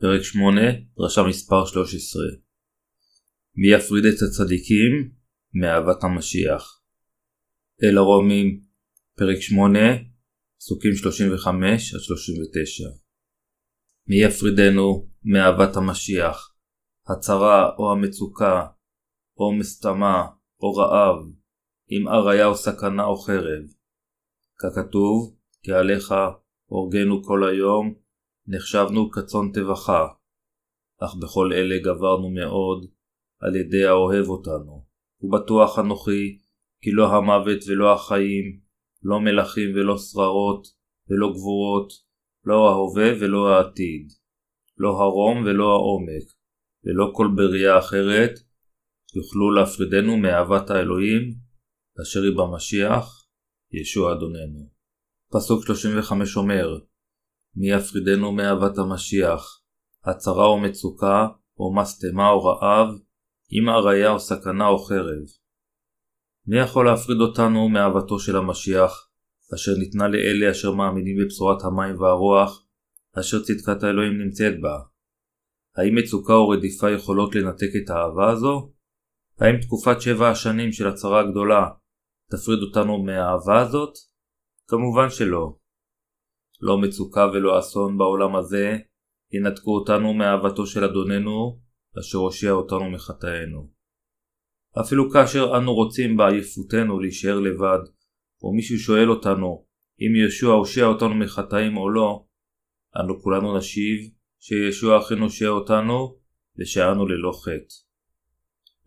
פרק 8, דרשה מספר 13 מי יפריד את הצדיקים מאהבת המשיח? אל הרומים, פרק 8, פסוקים 35-39 מי יפרידנו מאהבת המשיח? הצרה או המצוקה, או מסתמה, או רעב, אם אריה או סכנה או חרב. ככתוב, כי עליך הורגנו כל היום, נחשבנו כצאן טבחה, אך בכל אלה גברנו מאוד על ידי האוהב אותנו. ובטוח אנוכי, כי לא המוות ולא החיים, לא מלכים ולא שררות, ולא גבורות, לא ההווה ולא העתיד, לא הרום ולא העומק, ולא כל בריאה אחרת, יוכלו להפרידנו מאהבת האלוהים, אשר היא במשיח, ישוע אדוננו. פסוק 35 אומר, מי יפרידנו מאהבת המשיח, הצרה או מצוקה, או משטמה או רעב, אם אריה או סכנה או חרב. מי יכול להפריד אותנו מאהבתו של המשיח, אשר ניתנה לאלה אשר מאמינים בבשורת המים והרוח, אשר צדקת האלוהים נמצאת בה? האם מצוקה או רדיפה יכולות לנתק את האהבה הזו? האם תקופת שבע השנים של הצרה הגדולה תפריד אותנו מהאהבה הזאת? כמובן שלא. לא מצוקה ולא אסון בעולם הזה ינתקו אותנו מאהבתו של אדוננו, אשר הושיע אותנו מחטאינו. אפילו כאשר אנו רוצים בעייפותנו להישאר לבד, או מישהו שואל אותנו אם ישוע הושיע אותנו מחטאים או לא, אנו כולנו נשיב שישוע אכן הושיע אותנו ושאנו ללא חטא.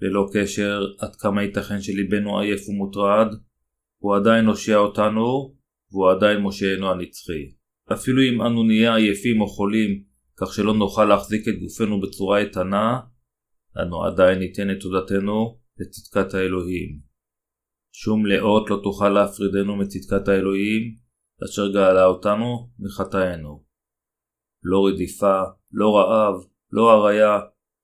ללא קשר עד כמה ייתכן שליבנו עייף ומוטרד, הוא עדיין הושיע אותנו והוא עדיין מושיענו הנצחי. אפילו אם אנו נהיה עייפים או חולים, כך שלא נוכל להחזיק את גופנו בצורה איתנה, אנו עדיין ניתן את תודתנו לצדקת האלוהים. שום לאות לא תוכל להפרידנו מצדקת האלוהים, אשר גאלה אותנו מחטאינו. לא רדיפה, לא רעב, לא אריה,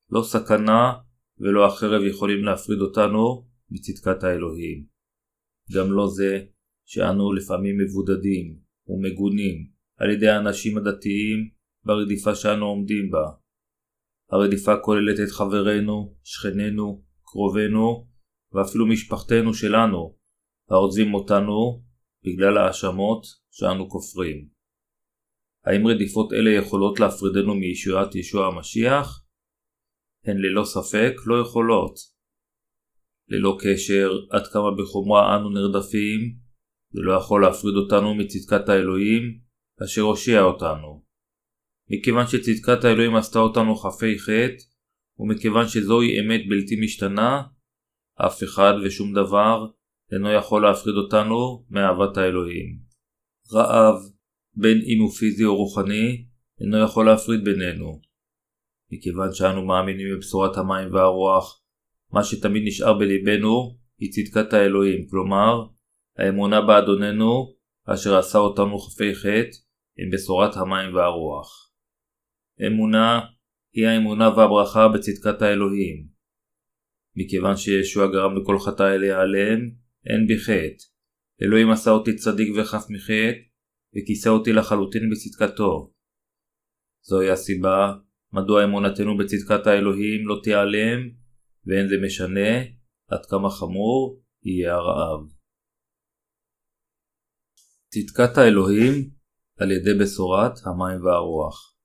לא סכנה ולא החרב יכולים להפריד אותנו מצדקת האלוהים. גם לא זה שאנו לפעמים מבודדים ומגונים על ידי האנשים הדתיים ברדיפה שאנו עומדים בה. הרדיפה כוללת את חברינו, שכנינו, קרובינו ואפילו משפחתנו שלנו, העוזבים אותנו בגלל האשמות שאנו כופרים. האם רדיפות אלה יכולות להפרידנו מישועת ישוע המשיח? הן ללא ספק לא יכולות. ללא קשר עד כמה בחומרה אנו נרדפים, זה לא יכול להפריד אותנו מצדקת האלוהים אשר הושיע אותנו. מכיוון שצדקת האלוהים עשתה אותנו חפי חטא, ומכיוון שזוהי אמת בלתי משתנה, אף אחד ושום דבר אינו יכול להפריד אותנו מאהבת האלוהים. רעב, בין אם הוא פיזי או רוחני, אינו יכול להפריד בינינו. מכיוון שאנו מאמינים בבשורת המים והרוח, מה שתמיד נשאר בליבנו היא צדקת האלוהים, כלומר, האמונה באדוננו, אשר עשה אותנו חפי חטא, עם בשורת המים והרוח. אמונה היא האמונה והברכה בצדקת האלוהים. מכיוון שישוע גרם לכל חטאי להיעלם, אין בי חטא. אלוהים עשה אותי צדיק וחף מחטא, וכיסה אותי לחלוטין בצדקתו. זוהי הסיבה מדוע אמונתנו בצדקת האלוהים לא תיעלם, ואין זה משנה עד כמה חמור יהיה הרעב. צדקת האלוהים על ידי בשורת המים והרוח.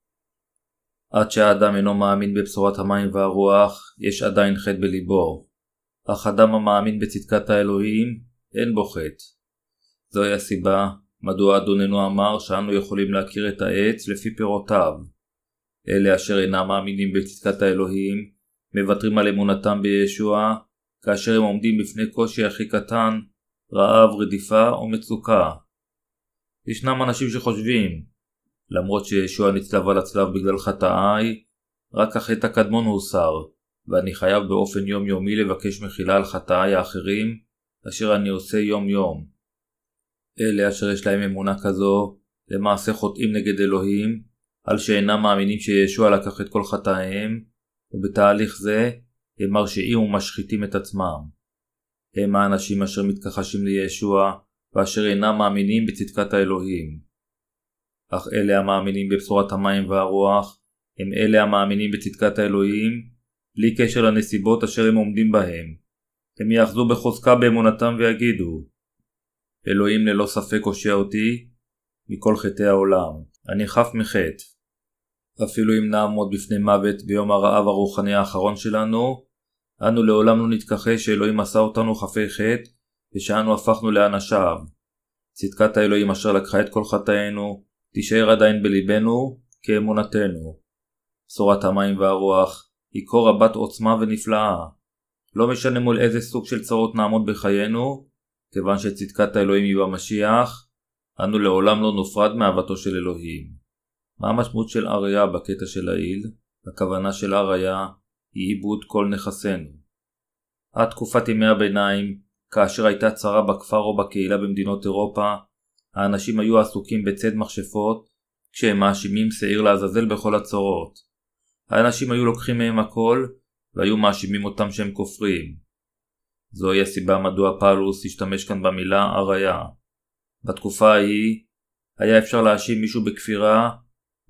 עד שהאדם אינו מאמין בבשורת המים והרוח, יש עדיין חטא בליבו. אך אדם המאמין בצדקת האלוהים, אין בו חטא. זוהי הסיבה מדוע אדוננו אמר שאנו יכולים להכיר את העץ לפי פירותיו. אלה אשר אינם מאמינים בצדקת האלוהים, מוותרים על אמונתם בישוע, כאשר הם עומדים בפני קושי הכי קטן, רעב, רדיפה או מצוקה. ישנם אנשים שחושבים, למרות שישוע נצלב על הצלב בגלל חטאיי, רק החטא הקדמון הוסר, ואני חייב באופן יומיומי לבקש מחילה על חטאיי האחרים, אשר אני עושה יום יום. אלה אשר יש להם אמונה כזו, למעשה חוטאים נגד אלוהים, על שאינם מאמינים שישוע לקח את כל חטאיהם, ובתהליך זה הם מרשיעים ומשחיתים את עצמם. הם האנשים אשר מתכחשים לישוע, ואשר אינם מאמינים בצדקת האלוהים. אך אלה המאמינים בבשורת המים והרוח, הם אלה המאמינים בצדקת האלוהים, בלי קשר לנסיבות אשר הם עומדים בהם. הם יאחזו בחוזקה באמונתם ויגידו אלוהים ללא ספק הושע אותי מכל חטאי העולם, אני חף מחטא. אפילו אם נעמוד בפני מוות ביום הרעב הרוחני האחרון שלנו, אנו לעולם לא נתכחש שאלוהים עשה אותנו חפי חטא ושאנו הפכנו לאנשיו. צדקת האלוהים אשר לקחה את כל חטאינו, תישאר עדיין בליבנו כאמונתנו. בשורת המים והרוח היא כה רבת עוצמה ונפלאה. לא משנה מול איזה סוג של צרות נעמוד בחיינו, כיוון שצדקת האלוהים היא במשיח, אנו לעולם לא נופרד מאהבתו של אלוהים. מה המשמעות של אריה בקטע של העיל? הכוונה של אריה היא עיבוד כל נכסינו. עד תקופת ימי הביניים, כאשר הייתה צרה בכפר או בקהילה במדינות אירופה, האנשים היו עסוקים בצד מכשפות, כשהם מאשימים שעיר לעזאזל בכל הצורות. האנשים היו לוקחים מהם הכל, והיו מאשימים אותם שהם כופרים. זוהי הסיבה מדוע פאולוס השתמש כאן במילה אריה. בתקופה ההיא, היה אפשר להאשים מישהו בכפירה,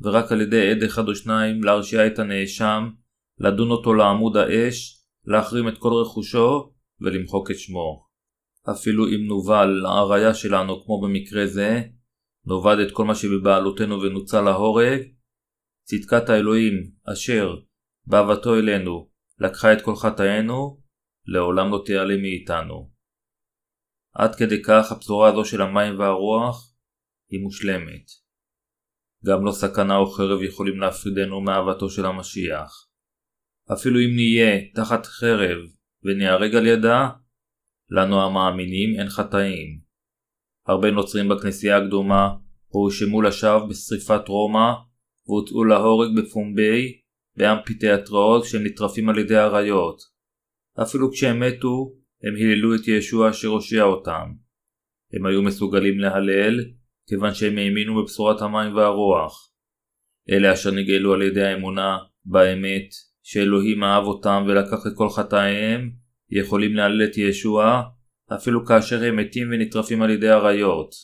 ורק על ידי עד אחד או שניים להרשיע את הנאשם, לדון אותו לעמוד האש, להחרים את כל רכושו ולמחוק את שמו. אפילו אם נובל לאריה שלנו כמו במקרה זה, נאבד את כל מה שבבעלותנו ונוצל להורג, צדקת האלוהים אשר באהבתו אלינו לקחה את כל חטאינו, לעולם לא תיעלם מאיתנו. עד כדי כך הבשורה הזו של המים והרוח היא מושלמת. גם לא סכנה או חרב יכולים להפרידנו מאהבתו של המשיח. אפילו אם נהיה תחת חרב וניהרג על ידה, לנו המאמינים אין חטאים. הרבה נוצרים בכנסייה הקדומה הואשמו לשווא בשריפת רומא והוצאו להורג בפומבי באמפיתיאטראות כשהם נטרפים על ידי אריות. אפילו כשהם מתו, הם היללו את ישוע אשר הושיע אותם. הם היו מסוגלים להלל, כיוון שהם האמינו בבשורת המים והרוח. אלה אשר נגאלו על ידי האמונה באמת שאלוהים אהב אותם ולקח את כל חטאיהם, יכולים להלל את ישוע, אפילו כאשר הם מתים ונטרפים על ידי אריות.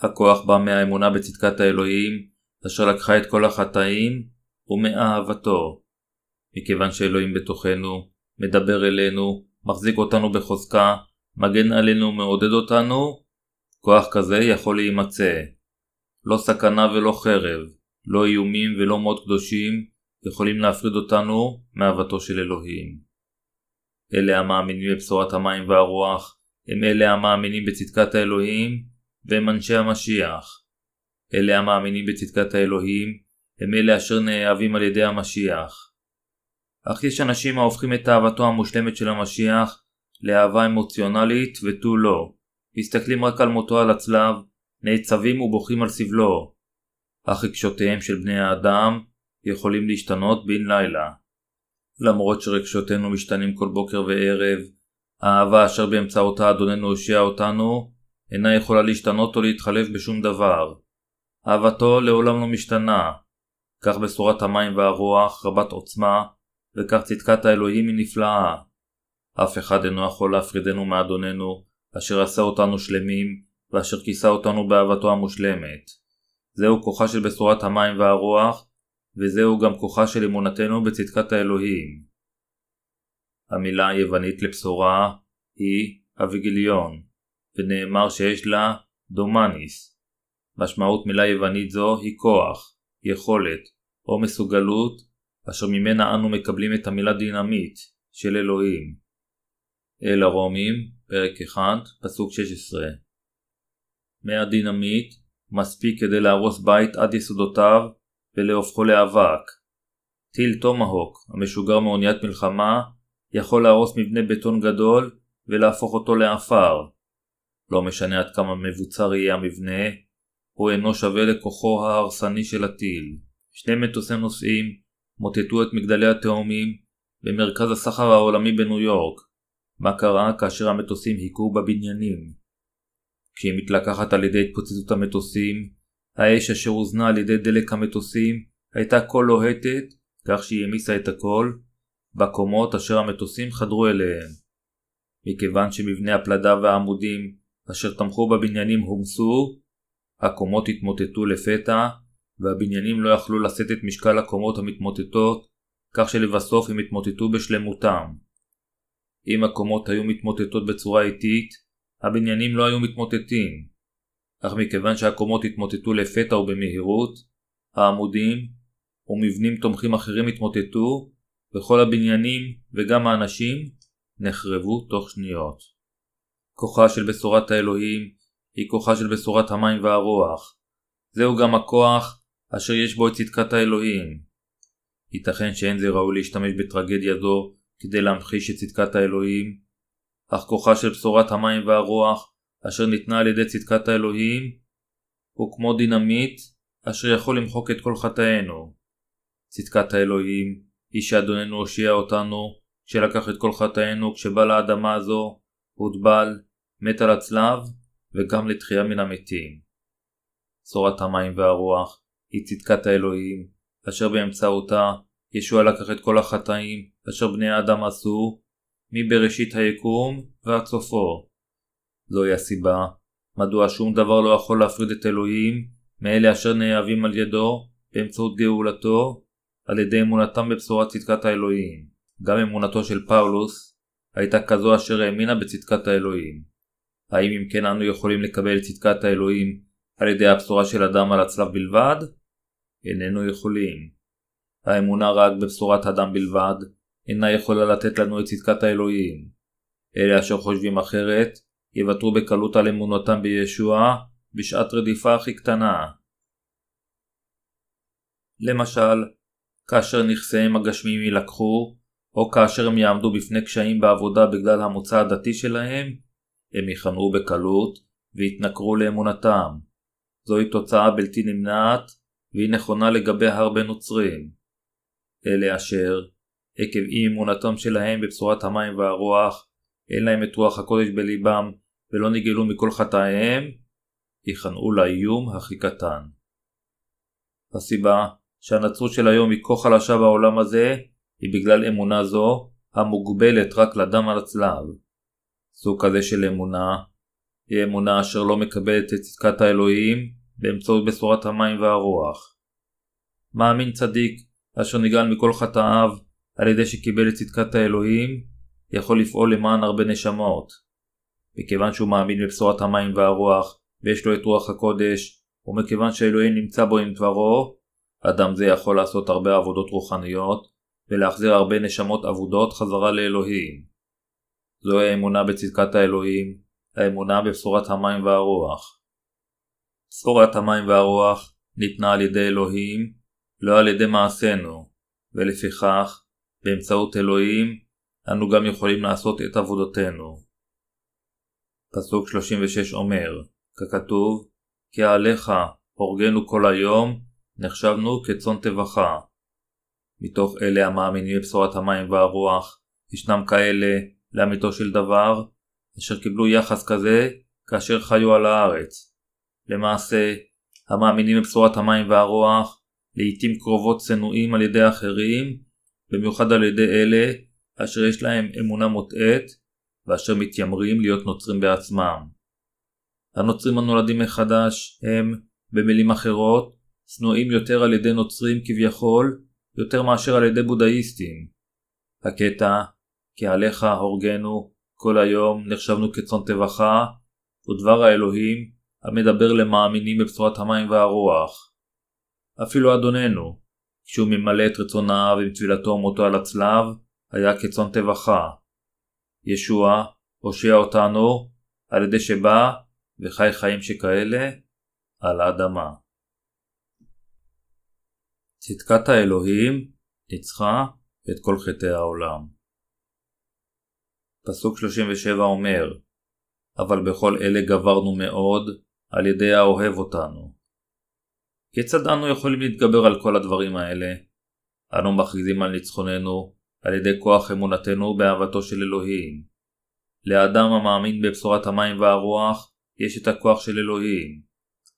הכוח בא מהאמונה בצדקת האלוהים, אשר לקחה את כל החטאים, ומאהבתו. מכיוון שאלוהים בתוכנו, מדבר אלינו, מחזיק אותנו בחוזקה, מגן עלינו ומעודד אותנו, כוח כזה יכול להימצא. לא סכנה ולא חרב, לא איומים ולא מות קדושים יכולים להפריד אותנו מאהבתו של אלוהים. אלה המאמינים בבשורת המים והרוח, הם אלה המאמינים בצדקת האלוהים, והם אנשי המשיח. אלה המאמינים בצדקת האלוהים, הם אלה אשר נאהבים על ידי המשיח. אך יש אנשים ההופכים את אהבתו המושלמת של המשיח לאהבה אמוציונלית ותו לא. מסתכלים רק על מותו על הצלב, נעצבים ובוכים על סבלו. אך רגשותיהם של בני האדם יכולים להשתנות בן לילה. למרות שרגשותינו משתנים כל בוקר וערב, האהבה אשר באמצעותה אדוננו הושיע אותנו, אינה יכולה להשתנות או להתחלף בשום דבר. אהבתו לעולם לא משתנה. כך בשורת המים והרוח רבת עוצמה, וכך צדקת האלוהים היא נפלאה. אף אחד אינו יכול להפרידנו מאדוננו, אשר עשה אותנו שלמים, ואשר כיסה אותנו באהבתו המושלמת. זהו כוחה של בשורת המים והרוח, וזהו גם כוחה של אמונתנו בצדקת האלוהים. המילה היוונית לבשורה היא אביגיליון, ונאמר שיש לה דומניס. משמעות מילה יוונית זו היא כוח, יכולת או מסוגלות, אשר ממנה אנו מקבלים את המילה דינמית של אלוהים. אל הרומים, פרק 1, פסוק 16 מהדינמיט מספיק כדי להרוס בית עד יסודותיו ולהופכו לאבק. טיל טומהוק, המשוגר מאוניית מלחמה, יכול להרוס מבנה בטון גדול ולהפוך אותו לעפר. לא משנה עד כמה מבוצר יהיה המבנה, הוא אינו שווה לכוחו ההרסני של הטיל. שני מטוסי נוסעים מוטטו את מגדלי התאומים במרכז הסחר העולמי בניו יורק. מה קרה כאשר המטוסים היכו בבניינים? כשהיא מתלקחת על ידי התפוצצות המטוסים, האש אשר הוזנה על ידי דלק המטוסים הייתה כה לוהטת, כך שהיא העמיסה את הכל, בקומות אשר המטוסים חדרו אליהם. מכיוון שמבנה הפלדה והעמודים אשר תמכו בבניינים הומסו, הקומות התמוטטו לפתע, והבניינים לא יכלו לשאת את משקל הקומות המתמוטטות, כך שלבסוף הם התמוטטו בשלמותם. אם הקומות היו מתמוטטות בצורה איטית, הבניינים לא היו מתמוטטים. אך מכיוון שהקומות התמוטטו לפתע ובמהירות, העמודים ומבנים תומכים אחרים התמוטטו, וכל הבניינים וגם האנשים נחרבו תוך שניות. כוחה של בשורת האלוהים היא כוחה של בשורת המים והרוח. זהו גם הכוח אשר יש בו את צדקת האלוהים. ייתכן שאין זה ראוי להשתמש בטרגדיה זו כדי להמחיש את צדקת האלוהים, אך כוחה של בשורת המים והרוח אשר ניתנה על ידי צדקת האלוהים הוא כמו דינמיט אשר יכול למחוק את כל חטאינו. צדקת האלוהים היא שאדוננו הושיע אותנו כשלקח את כל חטאינו כשבא לאדמה הזו, הוטבל, מת על הצלב וגם לתחייה מן המתים. בשורת המים והרוח היא צדקת האלוהים, אשר באמצעותה ישוע לקח את כל החטאים אשר בני האדם עשו, מבראשית היקום ועד סופו. זוהי הסיבה מדוע שום דבר לא יכול להפריד את אלוהים מאלה אשר נאהבים על ידו באמצעות גאולתו על ידי אמונתם בבשורת צדקת האלוהים. גם אמונתו של פאולוס הייתה כזו אשר האמינה בצדקת האלוהים. האם אם כן אנו יכולים לקבל את צדקת האלוהים על ידי הבשורה של אדם על הצלב בלבד? איננו יכולים. האמונה רק בבשורת אדם בלבד אינה יכולה לתת לנו את צדקת האלוהים. אלה אשר חושבים אחרת יוותרו בקלות על אמונתם בישוע בשעת רדיפה הכי קטנה. למשל, כאשר נכסיהם הגשמיים יילקחו, או כאשר הם יעמדו בפני קשיים בעבודה בגלל המוצא הדתי שלהם, הם יכנעו בקלות ויתנכרו לאמונתם. זוהי תוצאה בלתי נמנעת, והיא נכונה לגבי הרבה נוצרים. אלה אשר, עקב אי אמונתם שלהם בבשורת המים והרוח, אין להם את רוח הקודש בליבם ולא נגאלו מכל חטאיהם, יכנעו לאיום הכי קטן. הסיבה שהנצרות של היום היא כה חלשה בעולם הזה, היא בגלל אמונה זו, המוגבלת רק לדם על הצלב. סוג כזה של אמונה, היא אמונה אשר לא מקבלת את צדקת האלוהים באמצעות בשורת המים והרוח. מאמין צדיק, אשר נגאל מכל חטאיו על ידי שקיבל את צדקת האלוהים, יכול לפעול למען הרבה נשמות. מכיוון שהוא מאמין בבשורת המים והרוח, ויש לו את רוח הקודש, ומכיוון שאלוהים נמצא בו עם דברו, אדם זה יכול לעשות הרבה עבודות רוחניות, ולהחזיר הרבה נשמות אבודות חזרה לאלוהים. זוהי האמונה בצדקת האלוהים, האמונה בבשורת המים והרוח. בשורת המים והרוח ניתנה על ידי אלוהים, לא על ידי מעשינו, ולפיכך, באמצעות אלוהים, אנו גם יכולים לעשות את עבודתנו. פסוק 36 אומר, ככתוב, כי עליך הורגנו כל היום, נחשבנו כצאן טבחה. מתוך אלה המאמינים בבשורת המים והרוח, ישנם כאלה, לאמיתו של דבר, אשר קיבלו יחס כזה כאשר חיו על הארץ. למעשה, המאמינים בבשורת המים והרוח, לעיתים קרובות צנועים על ידי אחרים, במיוחד על ידי אלה אשר יש להם אמונה מוטעית ואשר מתיימרים להיות נוצרים בעצמם. הנוצרים הנולדים מחדש הם, במילים אחרות, שנואים יותר על ידי נוצרים כביכול, יותר מאשר על ידי בודהיסטים. הקטע, כי עליך הורגנו, כל היום נחשבנו כצאן טבחה, הוא דבר האלוהים המדבר למאמינים בבשורת המים והרוח. אפילו אדוננו, כשהוא ממלא את רצון האב עם טבילתו ומותו על הצלב, היה כצאן טבחה. ישוע הושיע אותנו על ידי שבא וחי חיים שכאלה על האדמה. צדקת האלוהים ניצחה את כל חטאי העולם. פסוק 37 אומר אבל בכל אלה גברנו מאוד על ידי האוהב אותנו. כיצד אנו יכולים להתגבר על כל הדברים האלה? אנו מכריזים על ניצחוננו על ידי כוח אמונתנו באהבתו של אלוהים. לאדם המאמין בבשורת המים והרוח יש את הכוח של אלוהים,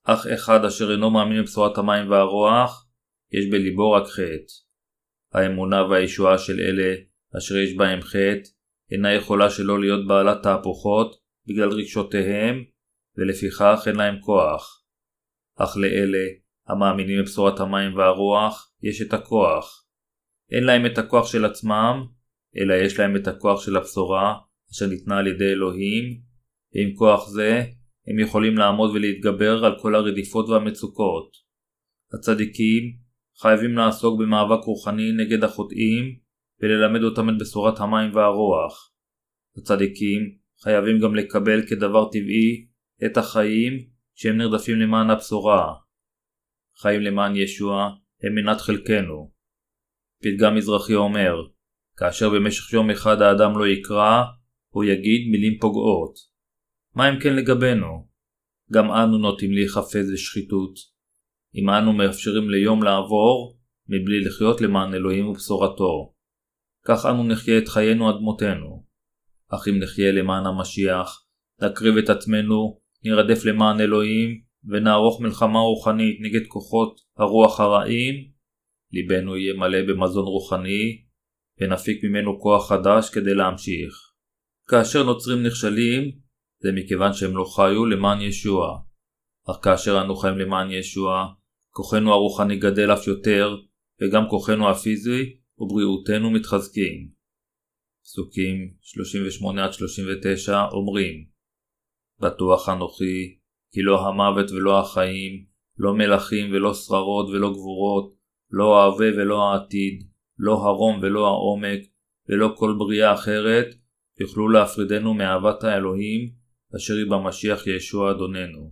אך אחד אשר אינו מאמין בבשורת המים והרוח, יש בליבו רק חטא. האמונה והישועה של אלה אשר יש בהם חטא אינה יכולה שלא להיות בעלת תהפוכות בגלל רגשותיהם, ולפיכך אין להם כוח. אך לאלה המאמינים בבשורת המים והרוח, יש את הכוח. אין להם את הכוח של עצמם, אלא יש להם את הכוח של הבשורה, אשר ניתנה על ידי אלוהים, ועם כוח זה, הם יכולים לעמוד ולהתגבר על כל הרדיפות והמצוקות. הצדיקים חייבים לעסוק במאבק רוחני נגד החוטאים וללמד אותם את בשורת המים והרוח. הצדיקים חייבים גם לקבל כדבר טבעי את החיים שהם נרדפים למען הבשורה. חיים למען ישוע הם מנת חלקנו. פתגם מזרחי אומר, כאשר במשך יום אחד האדם לא יקרא, הוא יגיד מילים פוגעות. מה אם כן לגבינו? גם אנו נוטים להיחפז לשחיתות. אם אנו מאפשרים ליום לעבור, מבלי לחיות למען אלוהים ובשורתו. כך אנו נחיה את חיינו עד מותנו. אך אם נחיה למען המשיח, נקריב את עצמנו, נרדף למען אלוהים, ונערוך מלחמה רוחנית נגד כוחות הרוח הרעים, ליבנו יהיה מלא במזון רוחני, ונפיק ממנו כוח חדש כדי להמשיך. כאשר נוצרים נכשלים, זה מכיוון שהם לא חיו למען ישוע. אך כאשר אנו חיים למען ישוע, כוחנו הרוחני גדל אף יותר, וגם כוחנו הפיזי ובריאותנו מתחזקים. פסוקים 38-39 אומרים בטוח אנוכי, כי לא המוות ולא החיים, לא מלכים ולא שררות ולא גבורות, לא ההווה ולא העתיד, לא הרום ולא העומק, ולא כל בריאה אחרת, יוכלו להפרידנו מאהבת האלוהים, אשר היא במשיח ישוע אדוננו.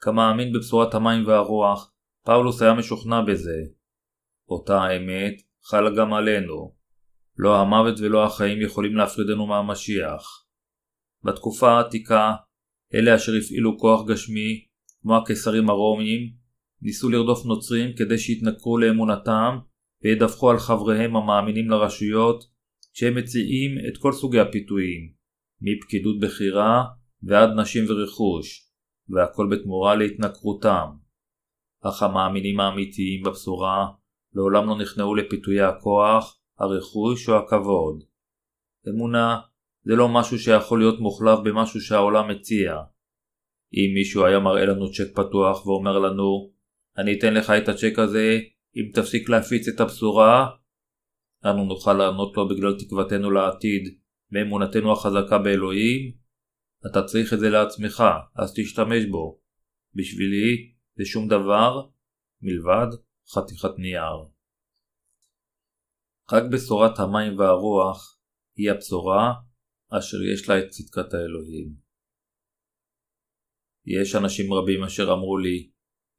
כמאמין בבשורת המים והרוח, פאולוס היה משוכנע בזה. אותה האמת חלה גם עלינו. לא המוות ולא החיים יכולים להפרידנו מהמשיח. בתקופה העתיקה, אלה אשר הפעילו כוח גשמי, כמו הקיסרים הרומיים, ניסו לרדוף נוצרים כדי שיתנכרו לאמונתם וידווחו על חבריהם המאמינים לרשויות, כשהם מציעים את כל סוגי הפיתויים, מפקידות בכירה ועד נשים ורכוש, והכל בתמורה להתנכרותם. אך המאמינים האמיתיים בבשורה לעולם לא נכנעו לפיתויי הכוח, הרכוש או הכבוד. אמונה זה לא משהו שיכול להיות מוחלף במשהו שהעולם מציע. אם מישהו היה מראה לנו צ'ק פתוח ואומר לנו, אני אתן לך את הצ'ק הזה אם תפסיק להפיץ את הבשורה, אנו נוכל לענות לו בגלל תקוותנו לעתיד ואמונתנו החזקה באלוהים, אתה צריך את זה לעצמך, אז תשתמש בו. בשבילי זה שום דבר מלבד חתיכת נייר. רק בשורת המים והרוח היא הבשורה אשר יש לה את צדקת האלוהים. יש אנשים רבים אשר אמרו לי,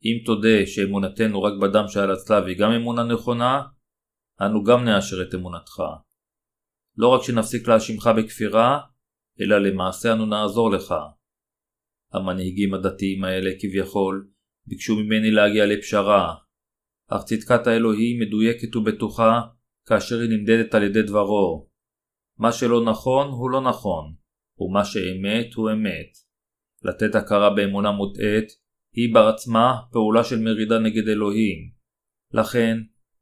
אם תודה שאמונתנו רק בדם שעל הצלב היא גם אמונה נכונה, אנו גם נאשר את אמונתך. לא רק שנפסיק להאשימך בכפירה, אלא למעשה אנו נעזור לך. המנהיגים הדתיים האלה כביכול ביקשו ממני להגיע לפשרה, אך צדקת האלוהים מדויקת ובטוחה כאשר היא נמדדת על ידי דברו. מה שלא נכון הוא לא נכון, ומה שאמת הוא אמת. לתת הכרה באמונה מוטעית היא בעצמה פעולה של מרידה נגד אלוהים. לכן,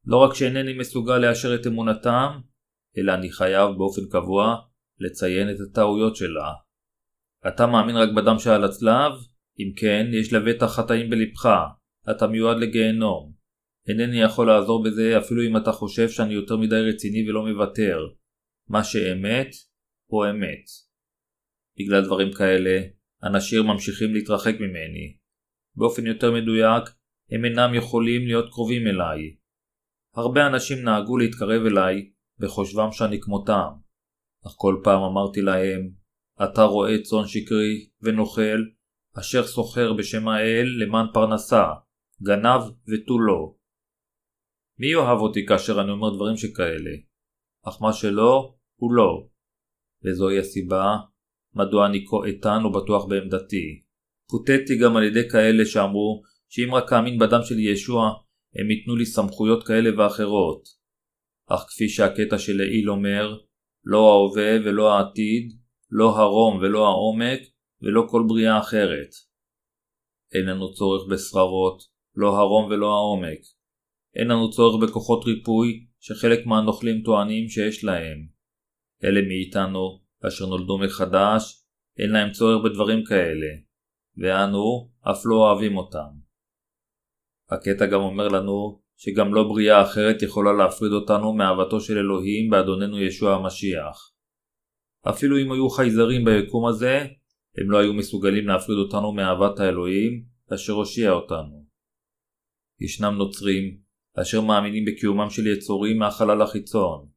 לא רק שאינני מסוגל לאשר את אמונתם, אלא אני חייב באופן קבוע לציין את הטעויות שלה. אתה מאמין רק בדם שעל הצלב? אם כן, יש לבטח חטאים בלבך, אתה מיועד לגיהנום. אינני יכול לעזור בזה אפילו אם אתה חושב שאני יותר מדי רציני ולא מוותר. מה שאמת, הוא אמת. בגלל דברים כאלה, אנשים ממשיכים להתרחק ממני. באופן יותר מדויק, הם אינם יכולים להיות קרובים אליי. הרבה אנשים נהגו להתקרב אליי בחושבם שאני כמותם, אך כל פעם אמרתי להם, אתה רואה צאן שקרי ונוכל, אשר סוחר בשם האל למען פרנסה, גנב ותו לא. מי יאהב אותי כאשר אני אומר דברים שכאלה? אך מה שלא, הוא לא. וזוהי הסיבה מדוע אני כה איתן ובטוח בעמדתי. פוטטתי גם על ידי כאלה שאמרו שאם רק אאמין בדם של ישוע, הם ייתנו לי סמכויות כאלה ואחרות. אך כפי שהקטע של לעיל אומר, לא ההווה ולא העתיד, לא הרום ולא העומק, ולא כל בריאה אחרת. אין לנו צורך בשררות, לא הרום ולא העומק. אין לנו צורך בכוחות ריפוי שחלק מהנוכלים טוענים שיש להם. אלה מאיתנו, אשר נולדו מחדש, אין להם צורך בדברים כאלה. ואנו אף לא אוהבים אותם. הקטע גם אומר לנו שגם לא בריאה אחרת יכולה להפריד אותנו מאהבתו של אלוהים באדוננו ישוע המשיח. אפילו אם היו חייזרים ביקום הזה, הם לא היו מסוגלים להפריד אותנו מאהבת האלוהים אשר הושיע אותנו. ישנם נוצרים אשר מאמינים בקיומם של יצורים מהחלל החיצון.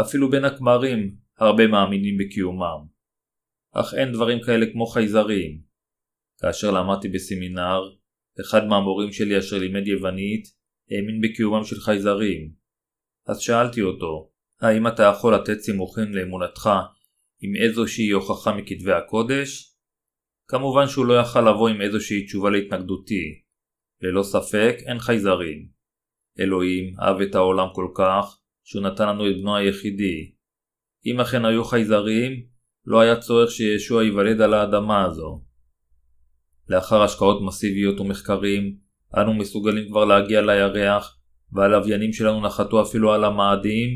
אפילו בין הכמרים הרבה מאמינים בקיומם. אך אין דברים כאלה כמו חייזרים. כאשר למדתי בסמינר, אחד מהמורים שלי אשר לימד יוונית האמין בקיומם של חייזרים. אז שאלתי אותו, האם אתה יכול לתת סימוכין לאמונתך עם איזושהי הוכחה מכתבי הקודש? כמובן שהוא לא יכל לבוא עם איזושהי תשובה להתנגדותי. ללא ספק אין חייזרים. אלוהים אהב את העולם כל כך, שהוא נתן לנו את בנו היחידי. אם אכן היו חייזרים, לא היה צורך שישוע ייוולד על האדמה הזו. לאחר השקעות מסיביות ומחקרים, אנו מסוגלים כבר להגיע לירח, והלוויינים שלנו נחתו אפילו על המאדים,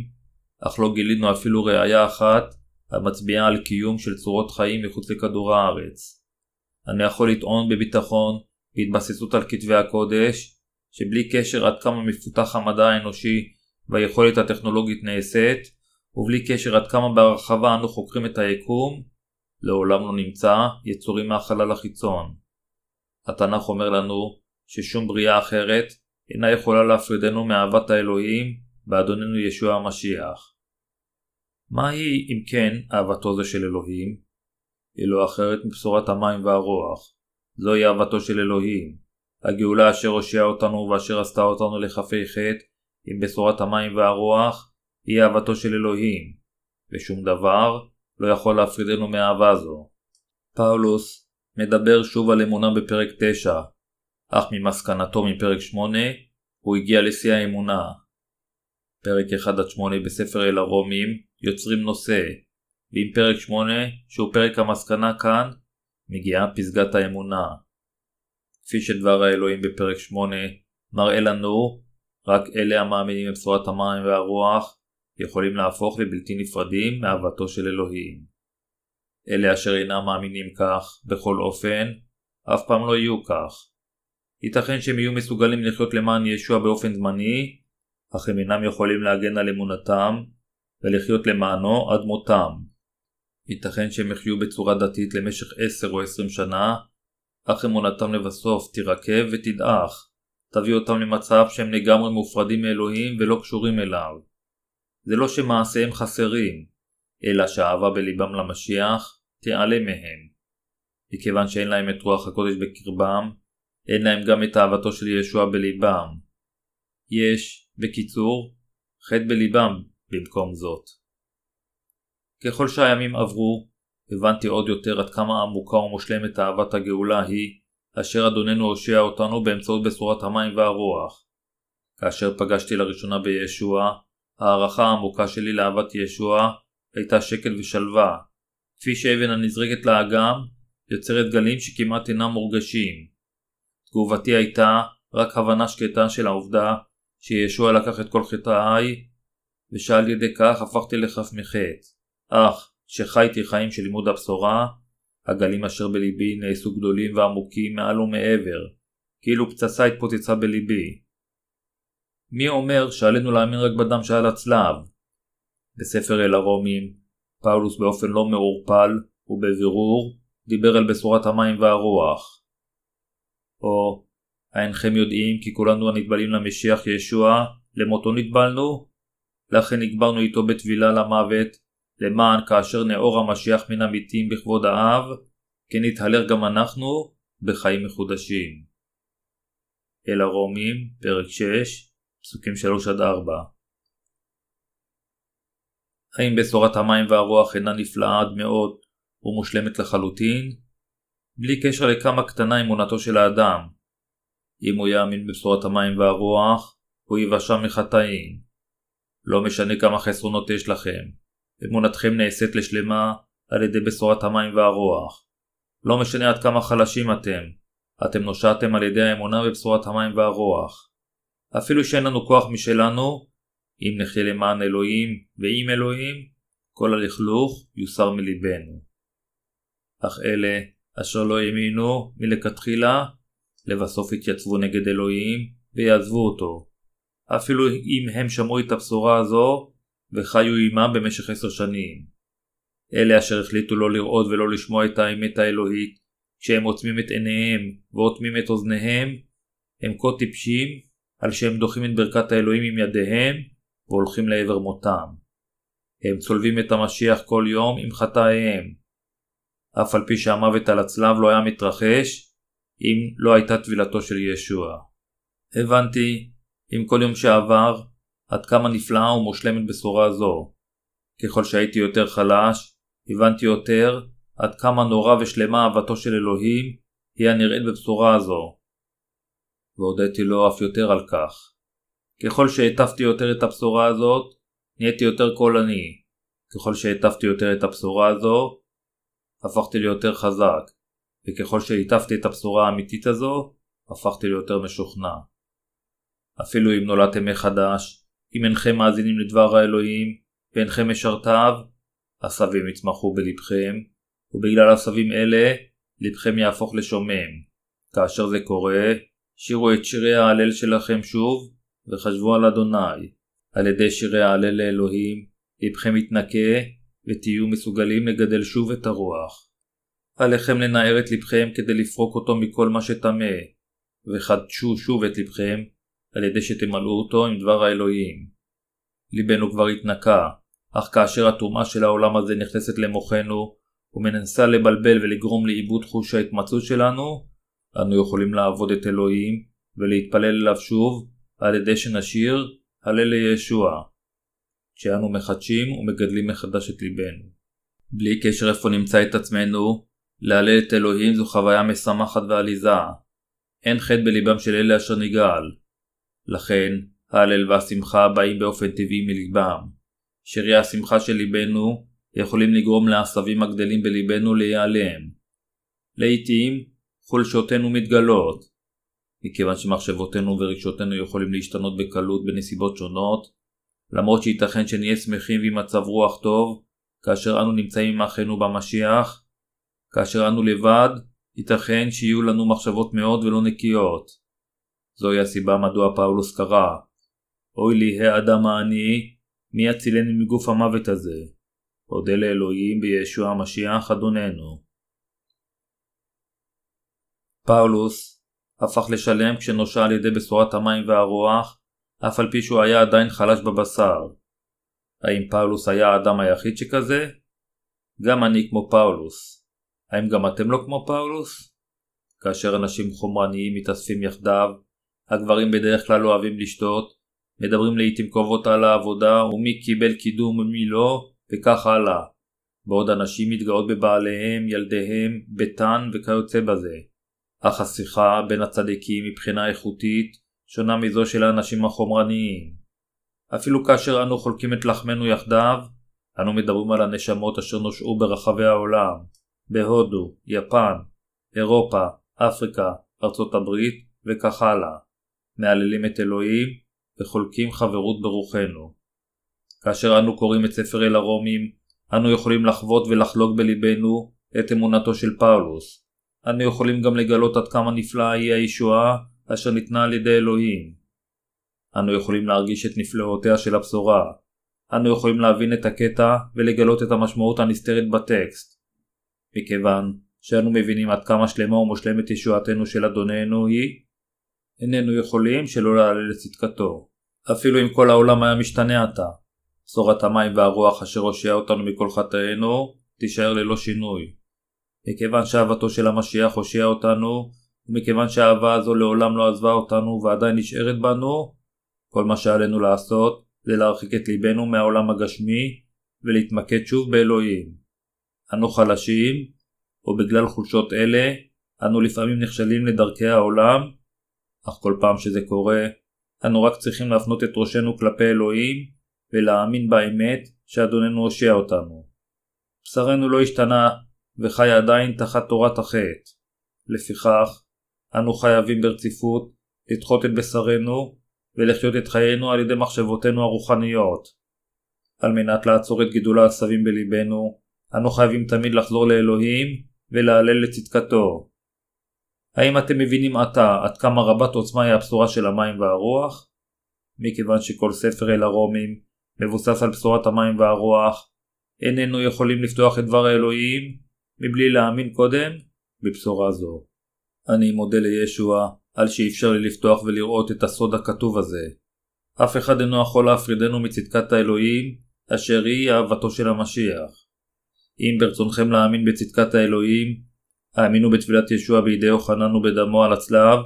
אך לא גילינו אפילו ראייה אחת המצביעה על קיום של צורות חיים מחוץ לכדור הארץ. אני יכול לטעון בביטחון, בהתבססות על כתבי הקודש, שבלי קשר עד כמה מפותח המדע האנושי והיכולת הטכנולוגית נעשית, ובלי קשר עד כמה בהרחבה אנו חוקרים את היקום, לעולם לא נמצא יצורים מהחלל החיצון. התנ"ך אומר לנו ששום בריאה אחרת אינה יכולה להפרידנו מאהבת האלוהים באדוננו ישוע המשיח. מהי אם כן אהבתו זו של אלוהים? היא לא אחרת מבשורת המים והרוח. זוהי אהבתו של אלוהים. הגאולה אשר הושיעה אותנו ואשר עשתה אותנו לכפי חטא עם בשורת המים והרוח היא אהבתו של אלוהים, ושום דבר לא יכול להפרידנו מאהבה זו. פאולוס מדבר שוב על אמונה בפרק 9, אך ממסקנתו מפרק 8 הוא הגיע לשיא האמונה. פרק 1-8 בספר אל הרומים יוצרים נושא, ועם פרק 8, שהוא פרק המסקנה כאן, מגיעה פסגת האמונה. כפי שדבר האלוהים בפרק 8 מראה לנו, רק אלה המאמינים בבשורת המים והרוח יכולים להפוך לבלתי נפרדים מאהבתו של אלוהים. אלה אשר אינם מאמינים כך, בכל אופן, אף פעם לא יהיו כך. ייתכן שהם יהיו מסוגלים לחיות למען ישוע באופן זמני, אך הם אינם יכולים להגן על אמונתם ולחיות למענו עד מותם. ייתכן שהם יחיו בצורה דתית למשך 10 או 20 שנה, אך אמונתם לבסוף תירקב ותדעך, תביא אותם למצב שהם לגמרי מופרדים מאלוהים ולא קשורים אליו. זה לא שמעשיהם חסרים, אלא שהאהבה בליבם למשיח תיעלה מהם. מכיוון שאין להם את רוח הקודש בקרבם, אין להם גם את אהבתו של ישוע בליבם. יש, בקיצור, חטא בליבם במקום זאת. ככל שהימים עברו, הבנתי עוד יותר עד כמה עמוקה ומושלמת אהבת הגאולה היא, אשר אדוננו הושיע אותנו באמצעות בשורת המים והרוח. כאשר פגשתי לראשונה בישוע, הערכה העמוקה שלי לאהבת ישוע הייתה שקט ושלווה, כפי שאבן הנזרקת לאגם יוצרת גלים שכמעט אינם מורגשים. תגובתי הייתה רק הבנה שקטה של העובדה שישוע לקח את כל חטאיי, ושעל ידי כך הפכתי לחף מחטא. אך שחייתי חיים של לימוד הבשורה, הגלים אשר בליבי נעשו גדולים ועמוקים מעל ומעבר, כאילו פצצה התפוצצה בליבי. מי אומר שעלינו להאמין רק בדם שעל הצלב? בספר אל הרומים, פאולוס באופן לא מעורפל ובבירור דיבר על בשורת המים והרוח. או, האינכם יודעים כי כולנו הנטבלים למשיח ישוע, למותו נטבלנו? לכן נקברנו איתו בטבילה למוות, למען כאשר נאור המשיח מן המתים בכבוד האב, כן נתהלך גם אנחנו בחיים מחודשים. אל הרומים, פרק 6, פסוקים 3-4 האם בשורת המים והרוח אינה נפלאה עד מאוד ומושלמת לחלוטין? בלי קשר לכמה קטנה אמונתו של האדם. אם הוא יאמין בבשורת המים והרוח, הוא יבשע מחטאים. לא משנה כמה חסרונות יש לכם, אמונתכם נעשית לשלמה על ידי בשורת המים והרוח. לא משנה עד כמה חלשים אתם, אתם נושעתם על ידי האמונה בבשורת המים והרוח. אפילו שאין לנו כוח משלנו, אם נחיה למען אלוהים ועם אלוהים, כל הלכלוך יוסר מליבנו. אך אלה אשר לא האמינו מלכתחילה, לבסוף יתייצבו נגד אלוהים ויעזבו אותו. אפילו אם הם שמעו את הבשורה הזו וחיו עימם במשך עשר שנים. אלה אשר החליטו לא לראות ולא לשמוע את האמת האלוהית, כשהם עוצמים את עיניהם ואוטמים את אוזניהם, הם כה טיפשים על שהם דוחים את ברכת האלוהים עם ידיהם והולכים לעבר מותם. הם צולבים את המשיח כל יום עם חטאיהם. אף על פי שהמוות על הצלב לא היה מתרחש, אם לא הייתה טבילתו של ישוע. הבנתי, עם כל יום שעבר, עד כמה נפלאה ומושלמת בשורה זו. ככל שהייתי יותר חלש, הבנתי יותר עד כמה נורא ושלמה אהבתו של אלוהים היא הנראית בבשורה הזו. והודיתי לו אף יותר על כך. ככל שהטפתי יותר את הבשורה הזאת, נהייתי יותר קולני. ככל שהטפתי יותר את הבשורה הזו, הפכתי ליותר חזק, וככל שהטפתי את הבשורה האמיתית הזו, הפכתי ליותר משוכנע. אפילו אם נולדתם מחדש, אם אינכם מאזינים לדבר האלוהים, ואינכם משרתיו, עשבים יצמחו בלבכם, ובגלל עשבים אלה, לבכם יהפוך לשומם. כאשר זה קורה, שירו את שירי ההלל שלכם שוב, וחשבו על אדוני. על ידי שירי ההלל לאלוהים, לבכם יתנקה, ותהיו מסוגלים לגדל שוב את הרוח. עליכם לנער את לבכם כדי לפרוק אותו מכל מה שטמא, וחדשו שוב את לבכם, על ידי שתמלאו אותו עם דבר האלוהים. ליבנו כבר התנקה, אך כאשר הטומאה של העולם הזה נכנסת למוחנו, ומנסה לבלבל ולגרום לאיבוד חוש ההתמצאות שלנו, אנו יכולים לעבוד את אלוהים ולהתפלל אליו שוב על ידי שנשיר הלל לישוע, כשאנו מחדשים ומגדלים מחדש את ליבנו. בלי קשר איפה נמצא את עצמנו, להלל את אלוהים זו חוויה משמחת ועליזה. אין חטא בליבם של אלה אשר נגאל. לכן, ההלל והשמחה באים באופן טבעי מליבם. שירי השמחה של ליבנו יכולים לגרום לעשבים הגדלים בליבנו להיעלם. לעתים, חולשותינו מתגלות. מכיוון שמחשבותינו ורגשותינו יכולים להשתנות בקלות בנסיבות שונות, למרות שייתכן שנהיה שמחים ועם מצב רוח טוב, כאשר אנו נמצאים עם אחינו במשיח, כאשר אנו לבד, ייתכן שיהיו לנו מחשבות מאוד ולא נקיות. זוהי הסיבה מדוע פאולוס קרא אוי לי האדם העני, מי יצילני מגוף המוות הזה? אודה לאלוהים בישוע המשיח אדוננו. פאולוס הפך לשלם כשנושע על ידי בשורת המים והרוח, אף על פי שהוא היה עדיין חלש בבשר. האם פאולוס היה האדם היחיד שכזה? גם אני כמו פאולוס. האם גם אתם לא כמו פאולוס? כאשר אנשים חומרניים מתאספים יחדיו, הגברים בדרך כלל אוהבים לשתות, מדברים לעיתים קרובות על העבודה ומי קיבל קידום ומי לא, וכך הלאה. בעוד אנשים מתגאות בבעליהם, ילדיהם, ביתן וכיוצא בזה. אך השיחה בין הצדיקים מבחינה איכותית שונה מזו של האנשים החומרניים. אפילו כאשר אנו חולקים את לחמנו יחדיו, אנו מדברים על הנשמות אשר נושעו ברחבי העולם, בהודו, יפן, אירופה, אפריקה, ארצות הברית וכך הלאה. מהללים את אלוהים וחולקים חברות ברוחנו. כאשר אנו קוראים את ספר אל הרומים, אנו יכולים לחוות ולחלוק בליבנו את אמונתו של פאולוס. אנו יכולים גם לגלות עד כמה נפלאה היא הישועה אשר ניתנה על ידי אלוהים. אנו יכולים להרגיש את נפלאותיה של הבשורה. אנו יכולים להבין את הקטע ולגלות את המשמעות הנסתרת בטקסט. מכיוון שאנו מבינים עד כמה שלמה ומושלמת ישועתנו של אדוננו היא, איננו יכולים שלא להעלה לצדקתו. אפילו אם כל העולם היה משתנה עתה. בשורת המים והרוח אשר הושיע אותנו מכל חטאינו, תישאר ללא שינוי. מכיוון שאהבתו של המשיח הושיע אותנו, ומכיוון שהאהבה הזו לעולם לא עזבה אותנו ועדיין נשארת בנו, כל מה שעלינו לעשות זה להרחיק את ליבנו מהעולם הגשמי ולהתמקד שוב באלוהים. אנו חלשים, ובגלל חולשות אלה, אנו לפעמים נכשלים לדרכי העולם, אך כל פעם שזה קורה, אנו רק צריכים להפנות את ראשנו כלפי אלוהים ולהאמין באמת שאדוננו הושיע אותנו. בשרנו לא השתנה וחי עדיין תחת תורת החטא. לפיכך, אנו חייבים ברציפות לדחות את בשרנו ולחיות את חיינו על ידי מחשבותינו הרוחניות. על מנת לעצור את גידול העשבים בליבנו, אנו חייבים תמיד לחזור לאלוהים ולהלל לצדקתו. האם אתם מבינים עתה עד כמה רבת עוצמה היא הבשורה של המים והרוח? מכיוון שכל ספר אל הרומים מבוסס על בשורת המים והרוח, איננו יכולים לפתוח את דבר האלוהים מבלי להאמין קודם בבשורה זו. אני מודה לישוע על שאפשר לי לפתוח ולראות את הסוד הכתוב הזה. אף אחד אינו יכול להפרידנו מצדקת האלוהים, אשר היא אהבתו של המשיח. אם ברצונכם להאמין בצדקת האלוהים, האמינו בתפילת ישוע בידי יוחנן ובדמו על הצלב,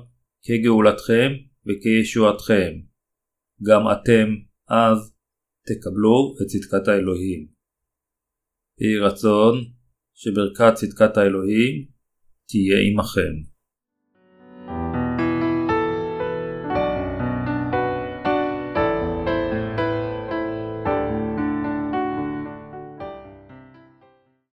כגאולתכם וכישועתכם. גם אתם, אז, תקבלו את צדקת האלוהים. יהי רצון שברכת צדקת האלוהים תהיה עמכם.